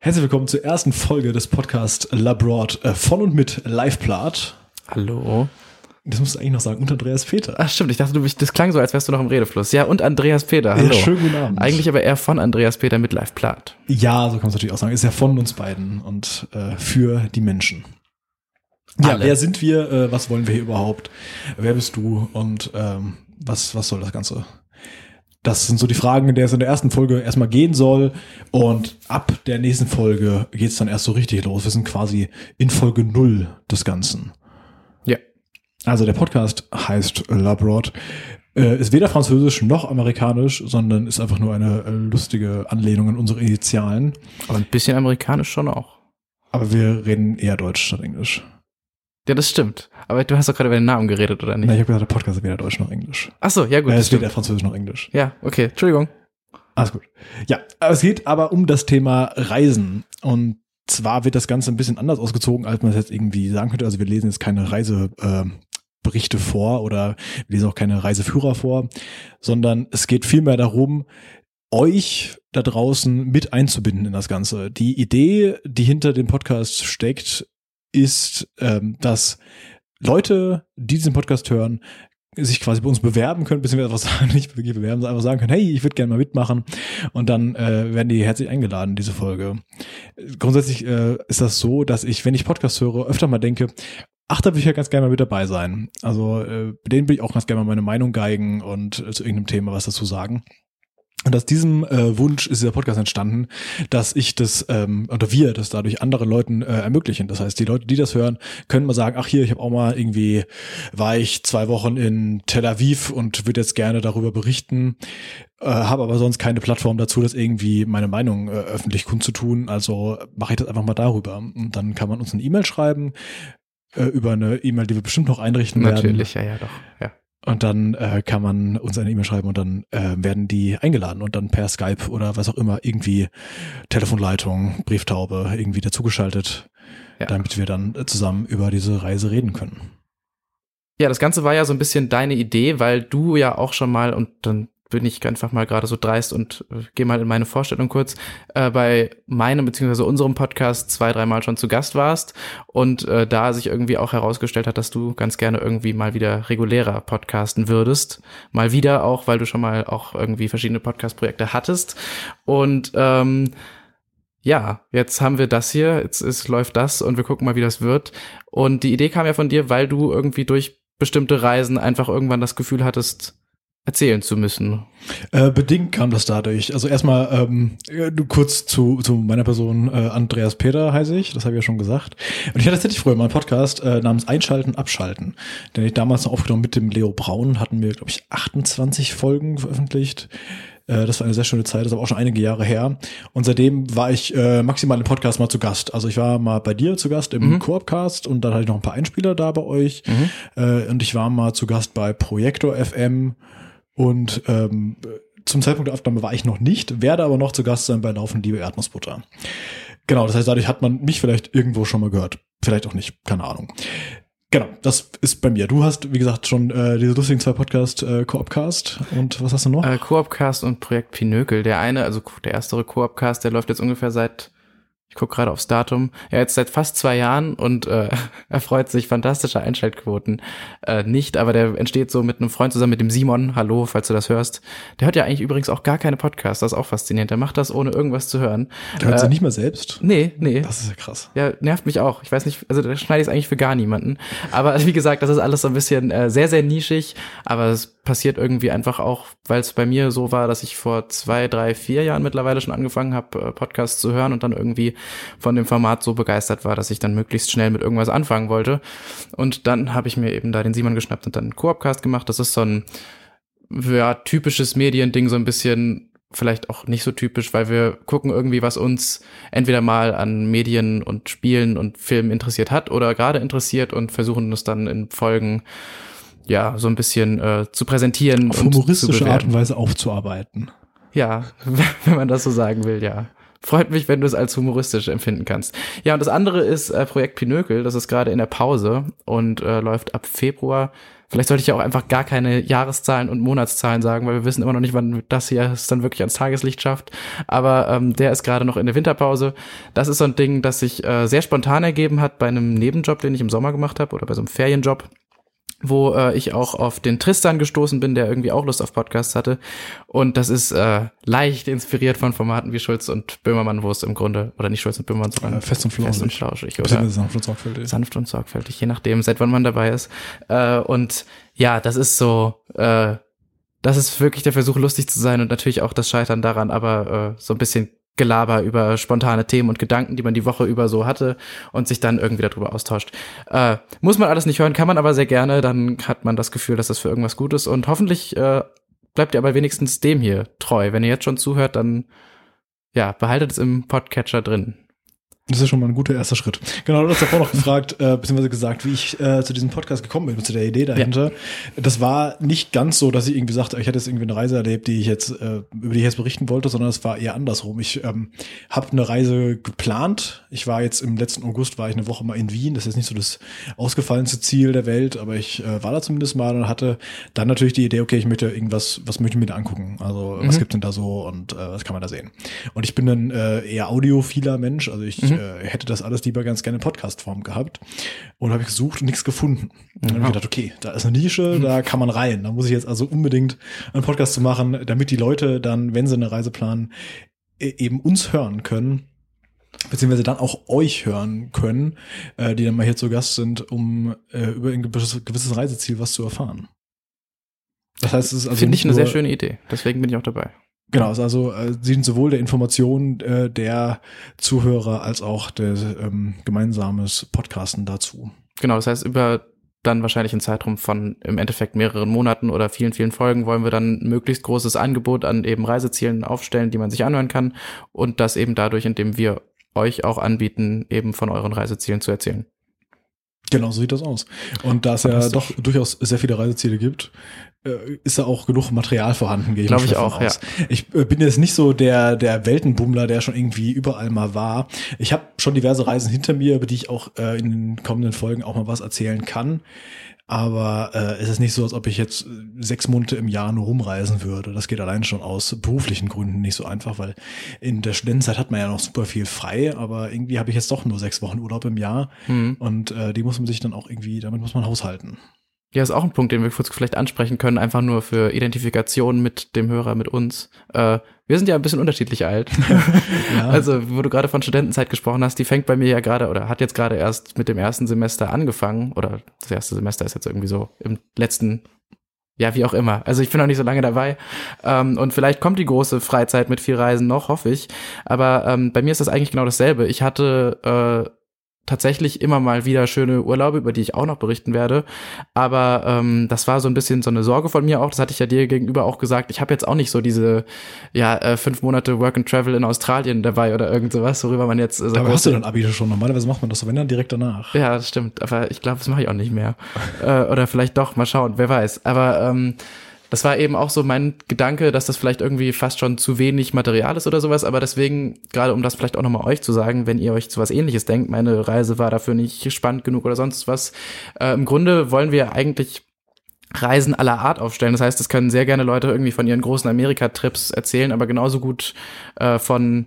Herzlich willkommen zur ersten Folge des Podcasts Labroad äh, von und mit Liveplat. Hallo. Das musst du eigentlich noch sagen, und Andreas Peter. Ach stimmt, ich dachte, du, das klang so, als wärst du noch im Redefluss. Ja, und Andreas Peter. Hallo. Ja, schönen guten Abend. Eigentlich aber eher von Andreas Peter mit Liveplat. Ja, so kann man es natürlich auch sagen. Ist ja von uns beiden und äh, für die Menschen. Ja, Alle. wer sind wir? Äh, was wollen wir hier überhaupt? Wer bist du? Und ähm, was, was soll das Ganze? Das sind so die Fragen, in der es in der ersten Folge erstmal gehen soll. Und ab der nächsten Folge geht es dann erst so richtig los. Wir sind quasi in Folge null des Ganzen. Ja. Also der Podcast heißt Labroad. Äh, ist weder französisch noch amerikanisch, sondern ist einfach nur eine äh, lustige Anlehnung an unsere Initialen. Aber ein bisschen amerikanisch schon auch. Aber wir reden eher Deutsch statt Englisch. Ja, das stimmt. Aber du hast doch gerade über den Namen geredet, oder nicht? ich habe gesagt, der Podcast ist weder Deutsch noch Englisch. Ach so, ja gut. Äh, das es stimmt. weder Französisch noch Englisch. Ja, okay. Entschuldigung. Alles gut. Ja, es geht aber um das Thema Reisen. Und zwar wird das Ganze ein bisschen anders ausgezogen, als man es jetzt irgendwie sagen könnte. Also wir lesen jetzt keine Reiseberichte äh, Berichte vor oder wir lesen auch keine Reiseführer vor, sondern es geht vielmehr darum, euch da draußen mit einzubinden in das Ganze. Die Idee, die hinter dem Podcast steckt, ist, ähm, dass Leute, die diesen Podcast hören, sich quasi bei uns bewerben können, beziehungsweise einfach sagen, nicht wirklich bewerben, sondern einfach sagen können, hey, ich würde gerne mal mitmachen und dann äh, werden die herzlich eingeladen, diese Folge. Grundsätzlich äh, ist das so, dass ich, wenn ich Podcast höre, öfter mal denke, ach, da würde ich ja ganz gerne mal mit dabei sein. Also äh, denen will ich auch ganz gerne mal meine Meinung geigen und äh, zu irgendeinem Thema was dazu sagen. Und aus diesem äh, Wunsch ist dieser Podcast entstanden, dass ich das ähm, oder wir das dadurch anderen Leuten äh, ermöglichen. Das heißt, die Leute, die das hören, können mal sagen, ach hier, ich habe auch mal irgendwie war ich zwei Wochen in Tel Aviv und würde jetzt gerne darüber berichten, äh, habe aber sonst keine Plattform dazu, das irgendwie meine Meinung äh, öffentlich kundzutun. Also mache ich das einfach mal darüber. Und dann kann man uns eine E-Mail schreiben äh, über eine E-Mail, die wir bestimmt noch einrichten werden. Natürlich, ja, ja, doch. Ja. Und dann äh, kann man uns eine E-Mail schreiben und dann äh, werden die eingeladen und dann per Skype oder was auch immer irgendwie Telefonleitung, Brieftaube irgendwie dazugeschaltet, Ja. damit wir dann äh, zusammen über diese Reise reden können. Ja, das Ganze war ja so ein bisschen deine Idee, weil du ja auch schon mal, und dann bin ich einfach mal gerade so dreist und äh, gehe mal in meine Vorstellung kurz, äh, bei meinem beziehungsweise unserem Podcast zwei, dreimal schon zu Gast warst und äh, da sich irgendwie auch herausgestellt hat, dass du ganz gerne irgendwie mal wieder regulärer podcasten würdest. Mal wieder auch, weil du schon mal auch irgendwie verschiedene Podcast-Projekte hattest. Und ähm, ja, jetzt haben wir das hier, jetzt ist, läuft das und wir gucken mal, wie das wird. Und die Idee kam ja von dir, weil du irgendwie durch bestimmte Reisen einfach irgendwann das Gefühl hattest, erzählen zu müssen. Äh, bedingt kam das dadurch. Also erstmal ähm, äh, kurz zu, zu meiner Person. Äh, Andreas Peter heiße ich, das habe ich ja schon gesagt. Und ich hatte tatsächlich früher mal einen Podcast äh, namens Einschalten, Abschalten. Den ich damals noch aufgenommen mit dem Leo Braun. Hatten wir, glaube ich, 28 Folgen veröffentlicht. Äh, Das war eine sehr schöne Zeit, das ist aber auch schon einige Jahre her. Und seitdem war ich äh, maximal im Podcast mal zu Gast. Also ich war mal bei dir zu Gast im Mhm. Koopcast und dann hatte ich noch ein paar Einspieler da bei euch. Äh, und ich war mal zu Gast bei Projektor FM und ähm, zum Zeitpunkt der Aufnahme war ich noch nicht, werde aber noch zu Gast sein bei Laufen Liebe Erdnussbutter. Genau, das heißt, dadurch hat man mich vielleicht irgendwo schon mal gehört. Vielleicht auch nicht, keine Ahnung. Genau, das ist bei mir. Du hast, wie gesagt, schon äh, diese lustigen zwei Podcast, äh, Koopcast und was hast du noch? Äh, Koopcast und Projekt Pinökel. Der eine, also der erstere Koopcast, der läuft jetzt ungefähr seit, gucke gerade aufs Datum, ja jetzt seit fast zwei Jahren und äh, erfreut sich fantastischer Einschaltquoten. Äh, nicht, aber der entsteht so mit einem Freund zusammen, mit dem Simon. Hallo, falls du das hörst. Der hört ja eigentlich übrigens auch gar keine Podcasts, das ist auch faszinierend. Der macht das ohne irgendwas zu hören. Der hört sie äh, nicht mal selbst. Nee, nee. Das ist ja krass. Ja, nervt mich auch. Ich weiß nicht, also da schneide ich es eigentlich für gar niemanden. Aber wie gesagt, das ist alles so ein bisschen äh, sehr, sehr nischig. Aber es passiert irgendwie einfach auch, weil es bei mir so war, dass ich vor zwei, drei, vier Jahren mittlerweile schon angefangen habe, äh, Podcasts zu hören und dann irgendwie von dem Format so begeistert war, dass ich dann möglichst schnell mit irgendwas anfangen wollte. Und dann habe ich mir eben da den Simon geschnappt und dann einen Koopcast gemacht. Das ist so ein ja, typisches Mediending, so ein bisschen vielleicht auch nicht so typisch, weil wir gucken irgendwie, was uns entweder mal an Medien und Spielen und Filmen interessiert hat oder gerade interessiert und versuchen es dann in Folgen ja so ein bisschen äh, zu präsentieren Auf und zu humoristische Art bewerten. und Weise aufzuarbeiten. Ja, wenn man das so sagen will, ja. freut mich, wenn du es als humoristisch empfinden kannst. Ja, und das andere ist äh, Projekt Pinökel. Das ist gerade in der Pause und äh, läuft ab Februar. Vielleicht sollte ich ja auch einfach gar keine Jahreszahlen und Monatszahlen sagen, weil wir wissen immer noch nicht, wann das hier es dann wirklich ans Tageslicht schafft. Aber ähm, der ist gerade noch in der Winterpause. Das ist so ein Ding, das sich äh, sehr spontan ergeben hat bei einem Nebenjob, den ich im Sommer gemacht habe oder bei so einem Ferienjob wo äh, ich auch auf den Tristan gestoßen bin, der irgendwie auch Lust auf Podcasts hatte. Und das ist äh, leicht inspiriert von Formaten wie Schulz und Böhmermann, wo es im Grunde, oder nicht Schulz und Böhmermann, sondern Äh, fest und flauschig. fest und flauschig. Oder sanft und sorgfältig. sanft und sorgfältig, je nachdem, seit wann man dabei ist. Äh, und ja, das ist so, äh, das ist wirklich der Versuch, lustig zu sein und natürlich auch das Scheitern daran, aber äh, so ein bisschen Gelaber über spontane Themen und Gedanken, die man die Woche über so hatte und sich dann irgendwie darüber austauscht. Äh, muss man alles nicht hören, kann man aber sehr gerne, dann hat man das Gefühl, dass das für irgendwas gut ist und hoffentlich äh, bleibt ihr aber wenigstens dem hier treu. Wenn ihr jetzt schon zuhört, dann ja, behaltet es im Podcatcher drin. Das ist schon mal ein guter erster Schritt. Genau, du hast davor noch gefragt, äh, beziehungsweise gesagt, wie ich äh, zu diesem Podcast gekommen bin, zu der Idee dahinter. Das war nicht ganz so, dass ich irgendwie sagte, ich hätte jetzt irgendwie eine Reise erlebt, die ich jetzt, äh, über die ich jetzt berichten wollte, sondern es war eher andersrum. Ich ähm, habe eine Reise geplant. Ich war jetzt im letzten August, war ich eine Woche mal in Wien. Das ist jetzt nicht so das ausgefallenste Ziel der Welt, aber ich äh, war da zumindest mal und hatte dann natürlich die Idee, okay, ich möchte irgendwas, was möchte ich mir da angucken? Also was Mhm. gibt's denn da so und äh, was kann man da sehen? Und ich bin ein äh, eher audiophiler Mensch, also ich Mhm. Äh, hätte das alles lieber ganz gerne in Podcast-Form gehabt und habe ich gesucht und nichts gefunden. Und dann habe ich gedacht, okay, da ist eine Nische, da kann man rein. Da muss ich jetzt also unbedingt einen Podcast zu machen, damit die Leute dann, wenn sie eine Reise planen, e- eben uns hören können beziehungsweise dann auch euch hören können, äh, die dann mal hier zu Gast sind, um äh, über ein gewisses, gewisses Reiseziel was zu erfahren. Das heißt, es ist also Finde ich eine sehr schöne Idee. Deswegen bin ich auch dabei. Genau, also äh, sie sind sowohl der Information äh, der Zuhörer als auch der ähm, gemeinsames Podcasten dazu. Genau, das heißt, über dann wahrscheinlich einen Zeitraum von im Endeffekt mehreren Monaten oder vielen, vielen Folgen wollen wir dann möglichst großes Angebot an eben Reisezielen aufstellen, die man sich anhören kann und das eben dadurch, indem wir euch auch anbieten, eben von euren Reisezielen zu erzählen. Genau, so sieht das aus. Und da es ja doch durchaus sehr viele Reiseziele gibt, äh, ist da auch genug Material vorhanden, gehe Glaub mal ich schwer auch, aus. Ich äh, bin jetzt nicht so der, der Weltenbummler, der schon irgendwie überall mal war. Ich habe schon diverse Reisen hinter mir, über die ich auch äh, in den kommenden Folgen auch mal was erzählen kann. Aber äh, es ist nicht so, als ob ich jetzt äh, sechs Monate im Jahr nur rumreisen würde. Das geht allein schon aus beruflichen Gründen nicht so einfach, weil in der Studentenzeit hat man ja noch super viel frei, aber irgendwie habe ich jetzt doch nur sechs Wochen Urlaub im Jahr Hm. und äh, die muss man sich dann auch irgendwie, damit muss man haushalten. Ja, ist auch ein Punkt, den wir kurz vielleicht ansprechen können, einfach nur für Identifikation mit dem Hörer, mit uns. Äh, wir sind ja ein bisschen unterschiedlich alt. Ja. Also, wo du gerade von Studentenzeit gesprochen hast, die fängt bei mir ja gerade oder hat jetzt gerade erst mit dem ersten Semester angefangen. Oder das erste Semester ist jetzt irgendwie so im letzten, ja, wie auch immer. Also ich bin noch nicht so lange dabei. Ähm, und vielleicht kommt die große Freizeit mit viel Reisen noch, hoffe ich. Aber ähm, bei mir ist das eigentlich genau dasselbe. Ich hatte äh, tatsächlich immer mal wieder schöne Urlaube, über die ich auch noch berichten werde. Aber ähm, das war so ein bisschen so eine Sorge von mir auch. Das hatte ich ja dir gegenüber auch gesagt. Ich habe jetzt auch nicht so diese ja äh, fünf Monate Work and Travel in Australien dabei oder irgend sowas, worüber man jetzt. Äh, so Aber hast du dann Abi schon? Normalerweise macht man das so, wenn dann direkt danach. ja, das stimmt. Aber ich glaube, das mache ich auch nicht mehr. äh, oder vielleicht doch, mal schauen, wer weiß. Aber ähm, das war eben auch so mein Gedanke, dass das vielleicht irgendwie fast schon zu wenig Material ist oder sowas. Aber deswegen, gerade um das vielleicht auch nochmal euch zu sagen, wenn ihr euch zu was ähnliches denkt, meine Reise war dafür nicht spannend genug oder sonst was. Äh, Im Grunde wollen wir eigentlich Reisen aller Art aufstellen. Das heißt, es können sehr gerne Leute irgendwie von ihren großen Amerika-Trips erzählen, aber genauso gut äh, von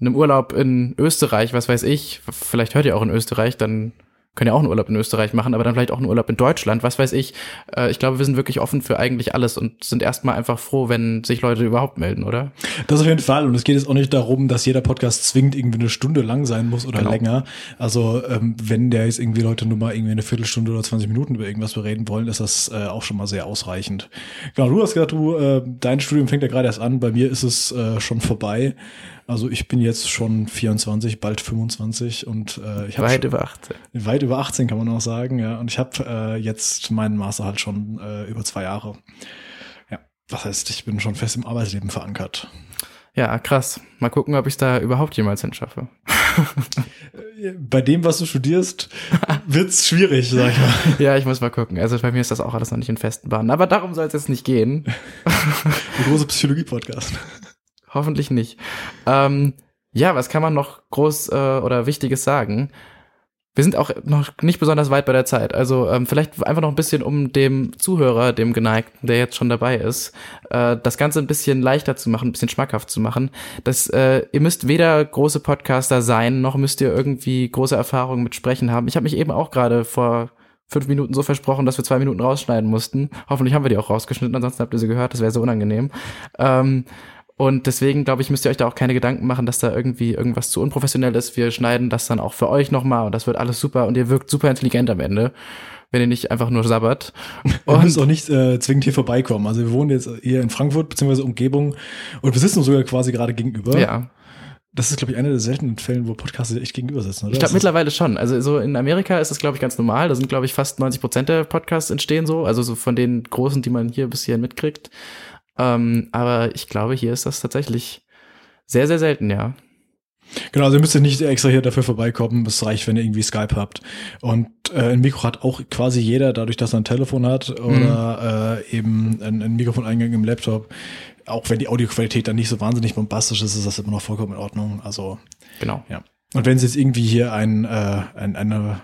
einem Urlaub in Österreich, was weiß ich. Vielleicht hört ihr auch in Österreich, dann könnt ihr auch einen Urlaub in Österreich machen, aber dann vielleicht auch einen Urlaub in Deutschland, was weiß ich. Äh, ich glaube, wir sind wirklich offen für eigentlich alles und sind erstmal einfach froh, wenn sich Leute überhaupt melden, oder? Das auf jeden Fall. Und es geht jetzt auch nicht darum, dass jeder Podcast zwingend irgendwie eine Stunde lang sein muss oder Genau. länger. Also ähm, wenn der jetzt irgendwie Leute nur mal irgendwie eine Viertelstunde oder 20 Minuten über irgendwas bereden wollen, ist das äh, auch schon mal sehr ausreichend. Genau, du hast gesagt, du, äh, dein Studium fängt ja gerade erst an. Bei mir ist es äh, schon vorbei. Also ich bin jetzt schon 24, bald 25 und äh, ich habe Weit über 18. weit über 18 kann man auch sagen, ja. Und ich habe äh, jetzt meinen Master halt schon äh, über zwei Jahre. Ja, das heißt, ich bin schon fest im Arbeitsleben verankert. Ja, krass. Mal gucken, ob ich da überhaupt jemals hinschaffe. Bei dem, was du studierst, wird's schwierig, sag ich mal. ja, ich muss mal gucken. Also bei mir ist das auch alles noch nicht in festen Bahnen. Aber darum soll es jetzt nicht gehen. Ein großer Psychologie-Podcast. Hoffentlich nicht. Ähm, Ja, was kann man noch groß äh, oder Wichtiges sagen? Wir sind auch noch nicht besonders weit bei der Zeit. Also ähm, vielleicht einfach noch ein bisschen, um dem Zuhörer, dem Geneigten, der jetzt schon dabei ist, äh, das Ganze ein bisschen leichter zu machen, ein bisschen schmackhaft zu machen. Das, äh, ihr müsst weder große Podcaster sein, noch müsst ihr irgendwie große Erfahrungen mit Sprechen haben. Ich habe mich eben auch gerade vor fünf Minuten so versprochen, dass wir zwei Minuten rausschneiden mussten. Hoffentlich haben wir die auch rausgeschnitten, ansonsten habt ihr sie gehört, das wäre so unangenehm. Ähm, und deswegen, glaube ich, müsst ihr euch da auch keine Gedanken machen, dass da irgendwie irgendwas zu unprofessionell ist. Wir schneiden das dann auch für euch nochmal und das wird alles super und ihr wirkt super intelligent am Ende, wenn ihr nicht einfach nur sabbert. Und ihr müsst auch nicht äh, zwingend hier vorbeikommen. Also wir wohnen jetzt hier in Frankfurt, beziehungsweise Umgebung und wir sitzen uns sogar quasi gerade gegenüber. Ja. Das ist, glaube ich, einer der seltenen Fällen, wo Podcasts echt gegenüber sitzen, oder? Ich glaube mittlerweile schon. Also so in Amerika ist das, glaube ich, ganz normal. Da sind, glaube ich, fast 90 Prozent der Podcasts entstehen so. Also so von den großen, die man hier bis hierhin mitkriegt. Ähm, aber ich glaube, hier ist das tatsächlich sehr, sehr selten, ja. Genau, also ihr müsst nicht extra hier dafür vorbeikommen. Es reicht, wenn ihr irgendwie Skype habt. Und äh, ein Mikro hat auch quasi jeder, dadurch, dass er ein Telefon hat oder mhm. äh, eben ein, ein Mikrofoneingang im Laptop. Auch wenn die Audioqualität dann nicht so wahnsinnig bombastisch ist, ist das immer noch vollkommen in Ordnung. Also genau. Ja. Und wenn es jetzt irgendwie hier ein, äh, ein eine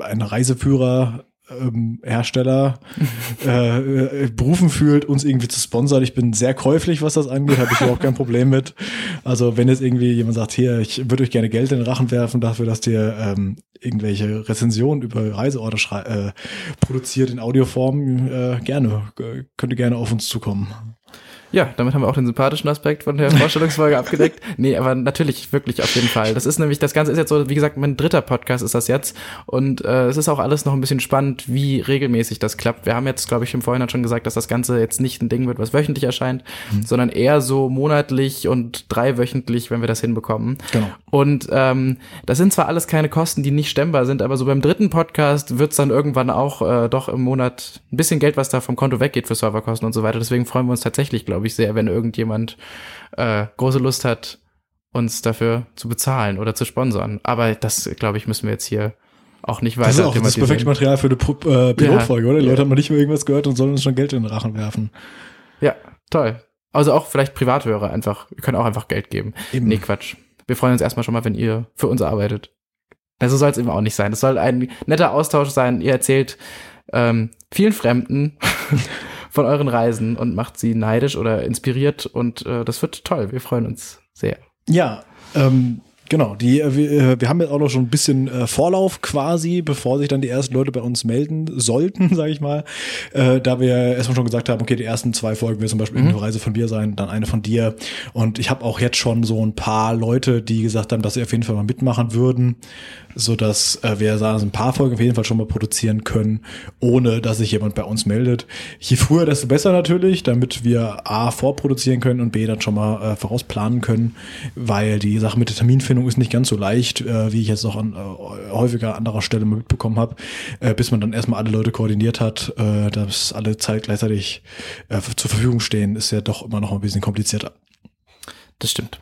ein Reiseführer ähm, Hersteller äh, äh, berufen fühlt, uns irgendwie zu sponsern. Ich bin sehr käuflich, was das angeht, habe ich überhaupt kein Problem mit. Also wenn jetzt irgendwie jemand sagt, hier, ich würde euch gerne Geld in den Rachen werfen dafür, dass ihr ähm, irgendwelche Rezensionen über Reiseorte äh, produziert in Audioform, äh, gerne, könnt ihr gerne auf uns zukommen. Ja, damit haben wir auch den sympathischen Aspekt von der Vorstellungsfolge abgedeckt. Nee, aber natürlich, wirklich auf jeden Fall. Das ist nämlich, das Ganze ist jetzt so, wie gesagt, mein dritter Podcast ist das jetzt. Und äh, es ist auch alles noch ein bisschen spannend, wie regelmäßig das klappt. Wir haben jetzt, glaube ich, im Vorhinein schon gesagt, dass das Ganze jetzt nicht ein Ding wird, was wöchentlich erscheint, mhm. sondern eher so monatlich und dreiwöchentlich, wenn wir das hinbekommen. Genau. Und ähm, das sind zwar alles keine Kosten, die nicht stemmbar sind, aber so beim dritten Podcast wird's dann irgendwann auch äh, doch im Monat ein bisschen Geld, was da vom Konto weggeht für Serverkosten und so weiter. Deswegen freuen wir uns tatsächlich, glaube ich, sehr, wenn irgendjemand äh, große Lust hat, uns dafür zu bezahlen oder zu sponsern. Aber das, glaube ich, müssen wir jetzt hier auch nicht weiter Das ist auch das perfekte Material für eine äh, Pilotfolge, ja, oder? Die Leute haben noch nicht mehr irgendwas gehört und sollen uns schon Geld in den Rachen werfen. Ja, toll. Also auch vielleicht Privathörer einfach. Wir können auch einfach Geld geben. Eben. Nee, Quatsch. Wir freuen uns erstmal schon mal, wenn ihr für uns arbeitet. Also soll es eben auch nicht sein. Es soll ein netter Austausch sein. Ihr erzählt ähm, vielen Fremden von euren Reisen und macht sie neidisch oder inspiriert und äh, das wird toll. Wir freuen uns sehr. Ja, ähm, Genau, die, äh, wir, äh, wir haben jetzt auch noch schon ein bisschen äh, Vorlauf quasi, bevor sich dann die ersten Leute bei uns melden sollten, sage ich mal. Äh, da wir erstmal schon gesagt haben, okay, die ersten zwei Folgen wird zum Beispiel mhm. eine Reise von mir sein, dann eine von dir. Und ich habe auch jetzt schon so ein paar Leute, die gesagt haben, dass sie auf jeden Fall mal mitmachen würden, so dass äh, wir sagen, ein paar Folgen auf jeden Fall schon mal produzieren können, ohne dass sich jemand bei uns meldet. Je früher, desto besser natürlich, damit wir A vorproduzieren können und B dann schon mal äh, vorausplanen können, weil die Sache mit der Terminfindung Terminfindung ist nicht ganz so leicht, äh, wie ich jetzt auch an äh, häufiger anderer Stelle mitbekommen habe, äh, bis man dann erstmal alle Leute koordiniert hat, äh, dass alle Zeit gleichzeitig äh, zur Verfügung stehen, ist ja doch immer noch ein bisschen komplizierter. Das stimmt.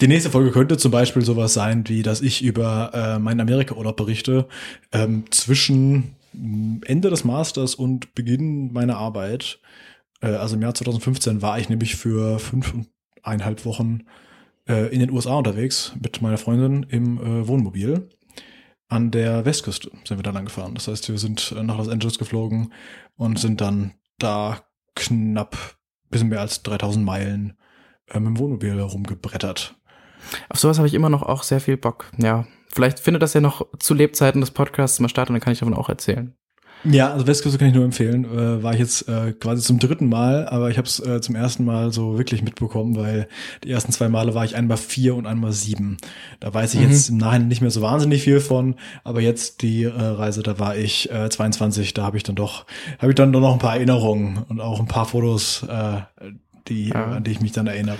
Die nächste Folge könnte zum Beispiel sowas sein, wie dass ich über äh, meinen Amerika-Urlaub berichte. Ähm, zwischen Ende des Masters und Beginn meiner Arbeit, äh, also im Jahr 2015, war ich nämlich für fünfeinhalb Wochen äh, in den USA unterwegs mit meiner Freundin im äh, Wohnmobil. An der Westküste sind wir dann lang gefahren. Das heißt, wir sind äh, nach Los Angeles geflogen und sind dann da knapp bisschen mehr als 3000 Meilen äh, mit dem Wohnmobil rumgebrettert. Auf sowas habe ich immer noch auch sehr viel Bock. Ja, vielleicht findet das ja noch zu Lebzeiten des Podcasts mal statt und dann kann ich davon auch erzählen. Ja, also Westküste kann ich nur empfehlen. Äh, war ich jetzt äh, quasi zum dritten Mal, aber ich habe es äh, zum ersten Mal so wirklich mitbekommen, weil die ersten zwei Male war ich einmal vier und einmal sieben. Da weiß ich mhm. jetzt im Nachhinein nicht mehr so wahnsinnig viel von, aber jetzt die äh, Reise, da war ich äh, 22, da habe ich dann doch, habe ich dann doch noch ein paar Erinnerungen und auch ein paar Fotos, äh, die, ja. an die ich mich dann erinnere.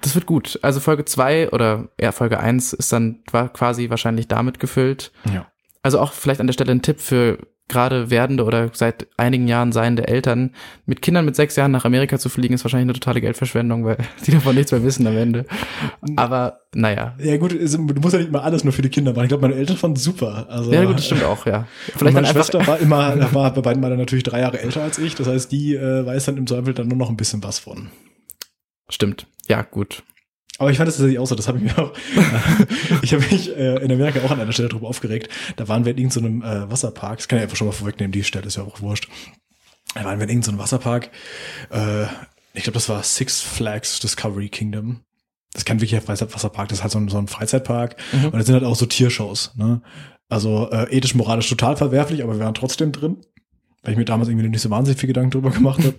Das wird gut. Also Folge zwei oder eher Folge eins ist dann quasi wahrscheinlich damit gefüllt. Ja. Also auch vielleicht an der Stelle ein Tipp für gerade werdende oder seit einigen Jahren seiende Eltern, mit Kindern mit sechs Jahren nach Amerika zu fliegen, ist wahrscheinlich eine totale Geldverschwendung, weil die davon nichts mehr wissen am Ende. Aber naja. Ja gut, du musst ja nicht mal alles nur für die Kinder machen. Ich glaube, meine Eltern fanden super. Also, ja gut, das stimmt auch, ja. Vielleicht meine Schwester war immer, war bei beiden Mal natürlich drei Jahre älter als ich. Das heißt, die äh, weiß dann im Zweifel dann nur noch ein bisschen was von. Stimmt. Ja, gut. Aber ich fand das tatsächlich auch so, das habe ich mir auch, ich habe mich äh, in Amerika auch an einer Stelle drüber aufgeregt. Da waren wir in irgendeinem äh, Wasserpark, das kann ich einfach schon mal vorwegnehmen, die Stelle ist ja auch wurscht. Da waren wir in irgendeinem Wasserpark, äh, ich glaube, das war Six Flags Discovery Kingdom. Das ist kein wirklicher Wasserpark, das ist halt so ein, so ein Freizeitpark. Mhm. Und da sind halt auch so Tiershows. Ne? Also äh, ethisch, moralisch total verwerflich, aber wir waren trotzdem drin weil ich mir damals irgendwie nicht so wahnsinnig viel Gedanken drüber gemacht habe.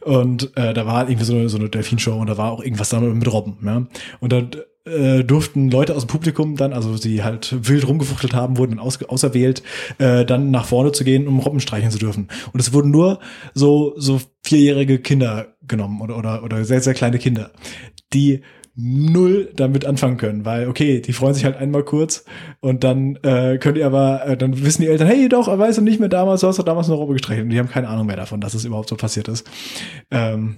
Und äh, da war halt irgendwie so eine, so eine Delfinshow und da war auch irgendwas da mit Robben. Ja? Und dann äh, durften Leute aus dem Publikum dann, also sie halt wild rumgefuchtelt haben, wurden aus, auserwählt, äh, dann nach vorne zu gehen, um Robben streichen zu dürfen. Und es wurden nur so so vierjährige Kinder genommen oder oder oder sehr sehr kleine Kinder, die null damit anfangen können, weil okay, die freuen sich halt einmal kurz und dann äh, könnt ihr aber, äh, dann wissen die Eltern, hey doch, weißt du nicht mehr damals, du hast doch damals eine Robbe gestreichelt und die haben keine Ahnung mehr davon, dass es überhaupt so passiert ist. Ähm,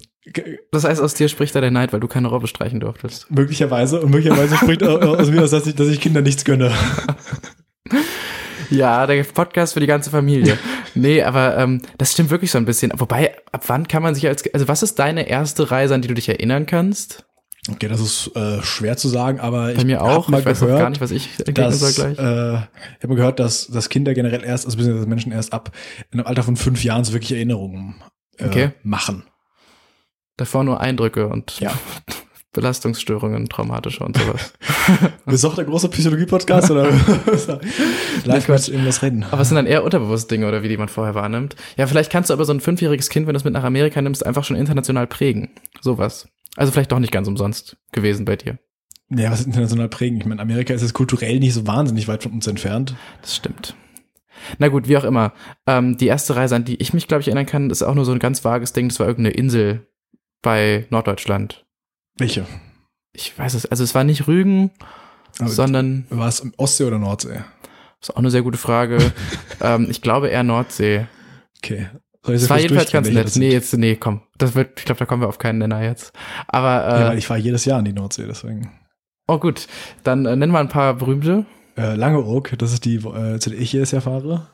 das heißt, aus dir spricht da der Neid, weil du keine Robbe streichen durftest. Möglicherweise und möglicherweise spricht aus mir, dass ich, dass ich Kinder nichts gönne. Ja, der Podcast für die ganze Familie. Nee, aber ähm, das stimmt wirklich so ein bisschen. Wobei, ab wann kann man sich als, also was ist deine erste Reise, an die du dich erinnern kannst? Okay, das ist äh, schwer zu sagen, aber Bei ich mir auch. mal ich weiß gehört, gar nicht, was ich dass, soll gleich. Äh, ich habe mal gehört, dass, dass Kinder generell erst, also beziehungsweise Menschen erst ab in einem Alter von fünf Jahren so wirklich Erinnerungen äh, okay. machen. Davor nur Eindrücke und ja. Belastungsstörungen, traumatische und sowas. Bist du auch der große Psychologie-Podcast oder live mit irgendwas reden? Aber es sind dann eher unterbewusste Dinge oder wie die man vorher wahrnimmt. Ja, vielleicht kannst du aber so ein fünfjähriges Kind, wenn du es mit nach Amerika nimmst, einfach schon international prägen. Sowas. Also vielleicht doch nicht ganz umsonst gewesen bei dir. Ja, was international prägen? Ich meine, Amerika ist jetzt kulturell nicht so wahnsinnig weit von uns entfernt. Das stimmt. Na gut, wie auch immer. Ähm, die erste Reise, an die ich mich, glaube ich, erinnern kann, ist auch nur so ein ganz vages Ding. Das war irgendeine Insel bei Norddeutschland. Welche? Ich weiß es. Also es war nicht Rügen, Aber sondern. War es Ostsee oder Nordsee? Das ist auch eine sehr gute Frage. ähm, ich glaube eher Nordsee. Okay. Es war jedenfalls ganz nett. Nee, jetzt, nee, komm. Das wird, ich glaube, da kommen wir auf keinen Nenner jetzt. Aber, äh, ja, weil ich fahre jedes Jahr in die Nordsee, deswegen. Oh, gut. Dann äh, nennen wir ein paar berühmte. Äh, Langeoog, das ist die, äh, zu der ich jedes Jahr fahre.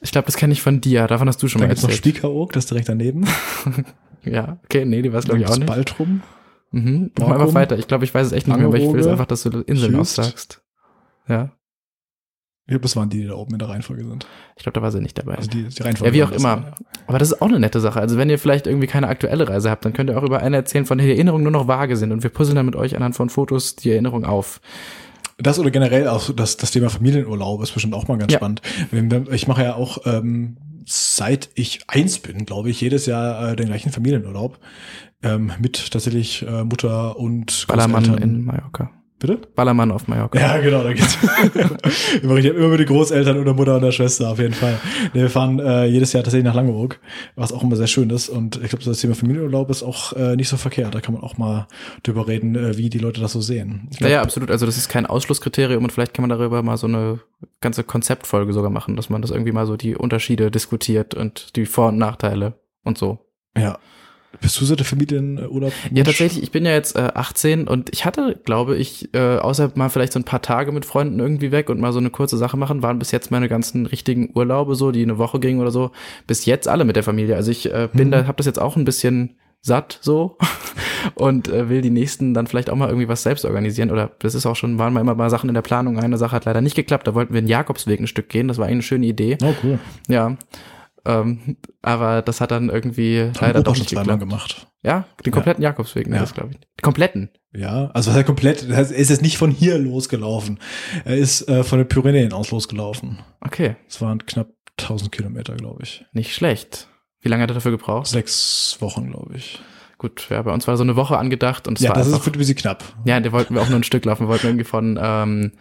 Ich glaube, das kenne ich von dir. Davon hast du schon Dann mal erzählt. Dann gibt's noch Spiekeroog, das ist direkt daneben. ja, okay, nee, die war es glaube ich auch nicht. Baltrum. Mhm. Mach mal einfach weiter. Ich glaube, ich weiß es echt nicht mehr, aber ich will es einfach, dass du Inseln Schüst. aussagst. Ja. Ja, das waren die, die da oben in der Reihenfolge sind. Ich glaube, da war sie nicht dabei. Also die, die Reihenfolge ja, wie auch immer. War, ja. Aber das ist auch eine nette Sache. Also wenn ihr vielleicht irgendwie keine aktuelle Reise habt, dann könnt ihr auch über eine erzählen, von der die Erinnerungen nur noch vage sind. Und wir puzzeln dann mit euch anhand von Fotos die Erinnerung auf. Das oder generell auch das, das Thema Familienurlaub ist bestimmt auch mal ganz Ja. spannend. Ich mache ja auch, ähm, seit ich eins bin, glaube ich, jedes Jahr äh, den gleichen Familienurlaub. Ähm, mit tatsächlich äh, Mutter und Ballermann in Mallorca. Bitte? Ballermann auf Mallorca. Ja, genau, da geht's. immer, ich immer mit den Großeltern oder Mutter und der Schwester, auf jeden Fall. Nee, wir fahren äh, jedes Jahr tatsächlich nach Langeoog, was auch immer sehr schön ist. Und ich glaube, das Thema Familienurlaub ist auch äh, nicht so verkehrt. Da kann man auch mal drüber reden, äh, wie die Leute das so sehen. Ich Ja, glaub, ja, absolut. Also das ist kein Ausschlusskriterium und vielleicht kann man darüber mal so eine ganze Konzeptfolge sogar machen, dass man das irgendwie mal so die Unterschiede diskutiert und die Vor- und Nachteile und so. ja. Bist du so der Familienurlaub? Ja, tatsächlich, ich bin ja jetzt äh, 18 und ich hatte, glaube ich, äh, außer mal vielleicht so ein paar Tage mit Freunden irgendwie weg und mal so eine kurze Sache machen, waren bis jetzt meine ganzen richtigen Urlaube so, die eine Woche gingen oder so, bis jetzt alle mit der Familie. Also ich äh, bin Mhm. da, habe das jetzt auch ein bisschen satt so und äh, will die nächsten dann vielleicht auch mal irgendwie was selbst organisieren oder das ist auch schon, waren mal immer mal Sachen in der Planung. Eine Sache hat leider nicht geklappt, da wollten wir den Jakobsweg ein Stück gehen, das war eigentlich eine schöne Idee. Oh, cool. Ja. Ähm, aber das hat dann irgendwie Haben leider doch nicht zweimal geklappt. gemacht. Ja, den kompletten Jakobsweg, ne, Ja. das glaube ich. Den kompletten. Ja, also heißt komplett, er ist jetzt nicht von hier losgelaufen. Er ist äh, von den Pyrenäen aus losgelaufen. Okay, Es waren knapp 1000 Kilometer, glaube ich. nicht schlecht. Wie lange hat er dafür gebraucht? Sechs Wochen, glaube ich. Gut, ja, bei uns war so eine Woche angedacht und es Ja, war das einfach, ist ein bisschen knapp. ja, da wollten wir auch nur ein Stück laufen. Wir wollten irgendwie von ähm,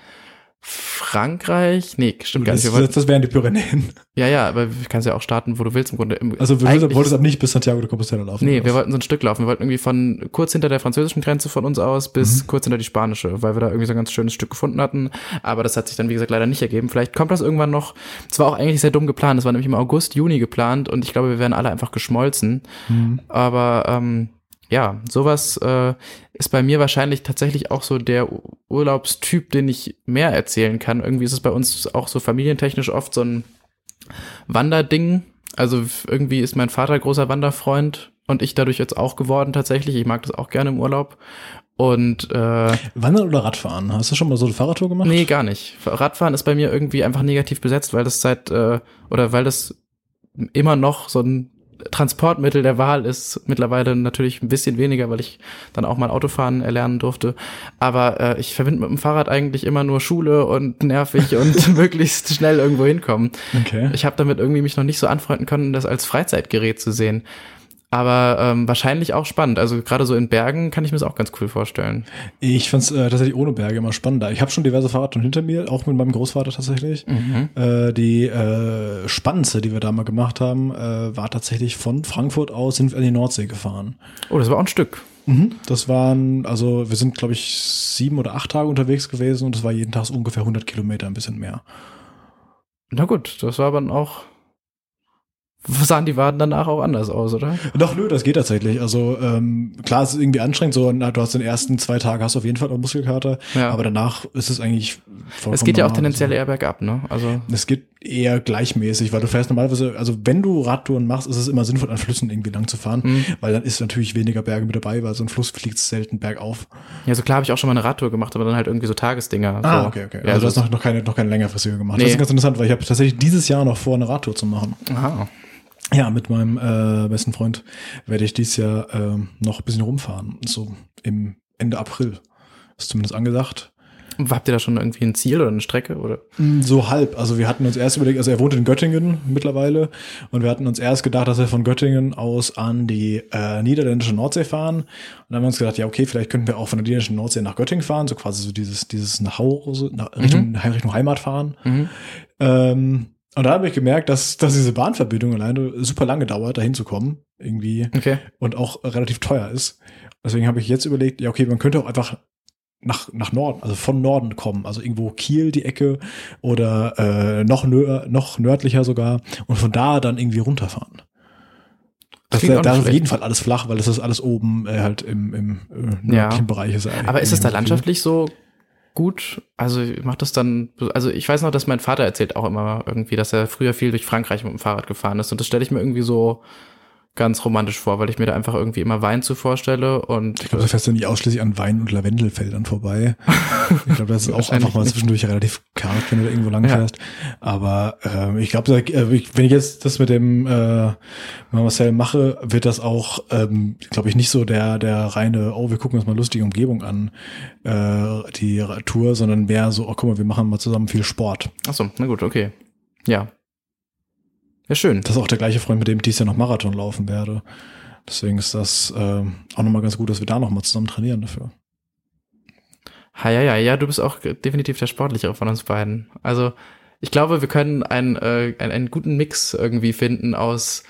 Frankreich, nee, stimmt gar nicht. Wir das, das wären die Pyrenäen. ja, ja, aber du kannst ja auch starten, wo du willst im Grunde. Im, Also eigentlich- wolltest aber nicht bis Santiago de Compostela laufen. Nee, wir wollten so ein Stück laufen. Wir wollten irgendwie von kurz hinter der französischen Grenze von uns aus bis Mhm. kurz hinter die spanische, weil wir da irgendwie so ein ganz schönes Stück gefunden hatten. Aber das hat sich dann, wie gesagt, leider nicht ergeben. Vielleicht kommt das irgendwann noch. Es war auch eigentlich sehr dumm geplant. Es war nämlich im August, Juni geplant und ich glaube, wir wären alle einfach geschmolzen. Mhm. Aber ähm, ja, sowas äh, ist bei mir wahrscheinlich tatsächlich auch so der Urlaubstyp, den ich mehr erzählen kann. Irgendwie ist es bei uns auch so familientechnisch oft so ein Wanderding. Also irgendwie ist mein Vater großer Wanderfreund und ich dadurch jetzt auch geworden tatsächlich. Ich mag das auch gerne im Urlaub. Und äh, Wandern oder Radfahren? Hast du schon mal so eine Fahrradtour gemacht? nee, gar nicht. Radfahren ist bei mir irgendwie einfach negativ besetzt, weil das seit äh, oder weil das immer noch so ein Transportmittel der Wahl ist. Mittlerweile natürlich ein bisschen weniger, weil ich dann auch mal Autofahren erlernen durfte. Aber äh, ich verbinde mit dem Fahrrad eigentlich immer nur Schule und nervig und möglichst schnell irgendwo hinkommen. Okay. Ich habe damit irgendwie mich noch nicht so anfreunden können, das als Freizeitgerät zu sehen. Aber ähm, wahrscheinlich auch spannend. Also gerade so in Bergen kann ich mir das auch ganz cool vorstellen. Ich fand's äh, tatsächlich ohne Berge immer spannender. Ich habe schon diverse Fahrradtouren hinter mir, auch mit meinem Großvater tatsächlich. Äh, die äh, spannendste, die wir da mal gemacht haben, äh, war tatsächlich von Frankfurt aus sind wir in die Nordsee gefahren. Oh, das war auch ein Stück. Mhm. Das waren, also wir sind, glaube ich, sieben oder acht Tage unterwegs gewesen und es war jeden Tag so ungefähr 100 Kilometer, ein bisschen mehr. Na gut, das war aber dann auch. Sahen die Waden danach auch anders aus, oder? Doch, nö, das geht tatsächlich. Also ähm, klar, es ist irgendwie anstrengend, so na, du hast den ersten zwei Tage hast du auf jeden Fall auch Muskelkater, Ja. aber danach ist es eigentlich vollkommen Es geht ja auch normal. tendenziell Also, eher bergab, ne? Also Es geht eher gleichmäßig, weil du fährst normalerweise, also wenn du Radtouren machst, ist es immer sinnvoll, an Flüssen irgendwie lang zu fahren, Mhm. weil dann ist natürlich weniger Berge mit dabei, weil so ein Fluss fliegt selten bergauf. Ja, so klar habe ich auch schon mal eine Radtour gemacht, aber dann halt irgendwie so Tagesdinger. Ah, so. okay, okay. Ja, also du hast noch, noch keine, noch keine längerfristige gemacht. Nee. Das ist ganz interessant, weil ich habe tatsächlich dieses Jahr noch vor, eine Radtour zu machen. Aha. Ja, mit meinem äh, besten Freund werde ich dieses Jahr ähm, noch ein bisschen rumfahren. So im Ende April. Ist zumindest angesagt. Habt ihr da schon irgendwie ein Ziel oder eine Strecke? Oder? Mm, So halb. Also wir hatten uns erst überlegt, also er wohnt in Göttingen mittlerweile und wir hatten uns erst gedacht, dass wir von Göttingen aus an die äh, niederländische Nordsee fahren. Und dann haben wir uns gedacht, ja okay, vielleicht könnten wir auch von der niederländischen Nordsee nach Göttingen fahren, so quasi so dieses dieses nach Hause, nach Richtung, Richtung Heimat fahren. Mhm. Ähm, und da habe ich gemerkt, dass, dass diese Bahnverbindung alleine super lange dauert, da hinzukommen. Irgendwie. Okay. und auch relativ teuer ist. Deswegen habe ich jetzt überlegt, ja, okay, man könnte auch einfach nach, nach Norden, also von Norden kommen, also irgendwo Kiel die Ecke oder äh, noch, nö noch nördlicher sogar und von da dann irgendwie runterfahren. Das Klingt wär, auch da auf jeden Fall alles flach, weil das ist alles oben äh, halt im, im äh, nördlichen Bereich ist. Aber ist es da landschaftlich so gut? Also macht das dann, also ich weiß noch, dass mein Vater erzählt auch immer irgendwie, dass er früher viel durch Frankreich mit dem Fahrrad gefahren ist. Und das stelle ich mir irgendwie so ganz romantisch vor, weil ich mir da einfach irgendwie immer Wein zu vorstelle und Ich glaube, du fährst ja nicht ausschließlich an Wein- und Lavendelfeldern vorbei. Ich glaube, das ist auch einfach mal nicht. zwischendurch relativ karg, wenn du da irgendwo lang Ja. fährst. Aber ähm, ich glaube, äh, wenn ich jetzt das mit dem äh, Marcel mache, wird das auch, ähm, glaube ich, nicht so der der reine, oh, wir gucken uns mal lustige Umgebung an, äh, die Tour, sondern mehr so, oh, guck mal, wir machen mal zusammen viel Sport. Achso, na gut, okay. Ja. Ja, schön. Das ist auch der gleiche Freund, mit dem ich dieses Jahr noch Marathon laufen werde. Deswegen ist das ähm, auch nochmal ganz gut, dass wir da nochmal zusammen trainieren dafür. Ha, ja, ja, ja, du bist auch definitiv der Sportlichere von uns beiden. Also, ich glaube, wir können einen, äh, einen, einen guten Mix irgendwie finden aus.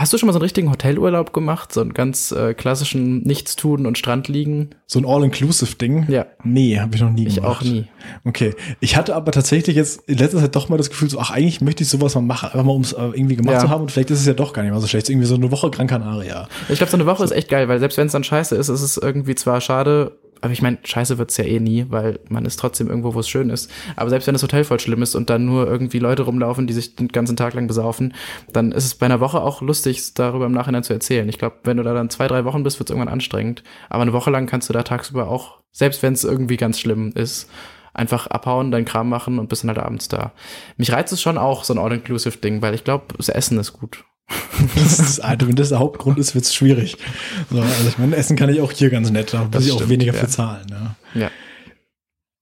Hast du schon mal so einen richtigen Hotelurlaub gemacht? So einen ganz äh, klassischen Nichtstun und Strandliegen? So ein All-Inclusive-Ding? Ja. Nee, habe ich noch nie Ich gemacht. auch nie. Okay. Ich hatte aber tatsächlich jetzt in letzter Zeit doch mal das Gefühl, so, ach, eigentlich möchte ich sowas mal machen, einfach mal, um es äh, irgendwie gemacht Ja. zu haben und vielleicht ist es ja doch gar nicht mal so schlecht. Irgendwie so eine Woche Gran Canaria. Ich glaube, so eine Woche ist echt geil, weil selbst wenn es dann scheiße ist, ist es irgendwie zwar schade, aber ich meine, scheiße wird's ja eh nie, weil man ist trotzdem irgendwo, wo es schön ist. Aber selbst wenn das Hotel voll schlimm ist und dann nur irgendwie Leute rumlaufen, die sich den ganzen Tag lang besaufen, dann ist es bei einer Woche auch lustig, darüber im Nachhinein zu erzählen. Ich glaube, wenn du da dann zwei, drei Wochen bist, wird's irgendwann anstrengend. Aber eine Woche lang kannst du da tagsüber auch, selbst wenn es irgendwie ganz schlimm ist, einfach abhauen, dein Kram machen und bist dann halt abends da. Mich reizt es schon auch, so ein All-Inclusive-Ding, weil ich glaube, das Essen ist gut. Das ist, wenn das der Hauptgrund ist, wird's schwierig. So, also ich meine, Essen kann ich auch hier ganz nett, da muss ich auch weniger ja. für zahlen. Ja. Ja.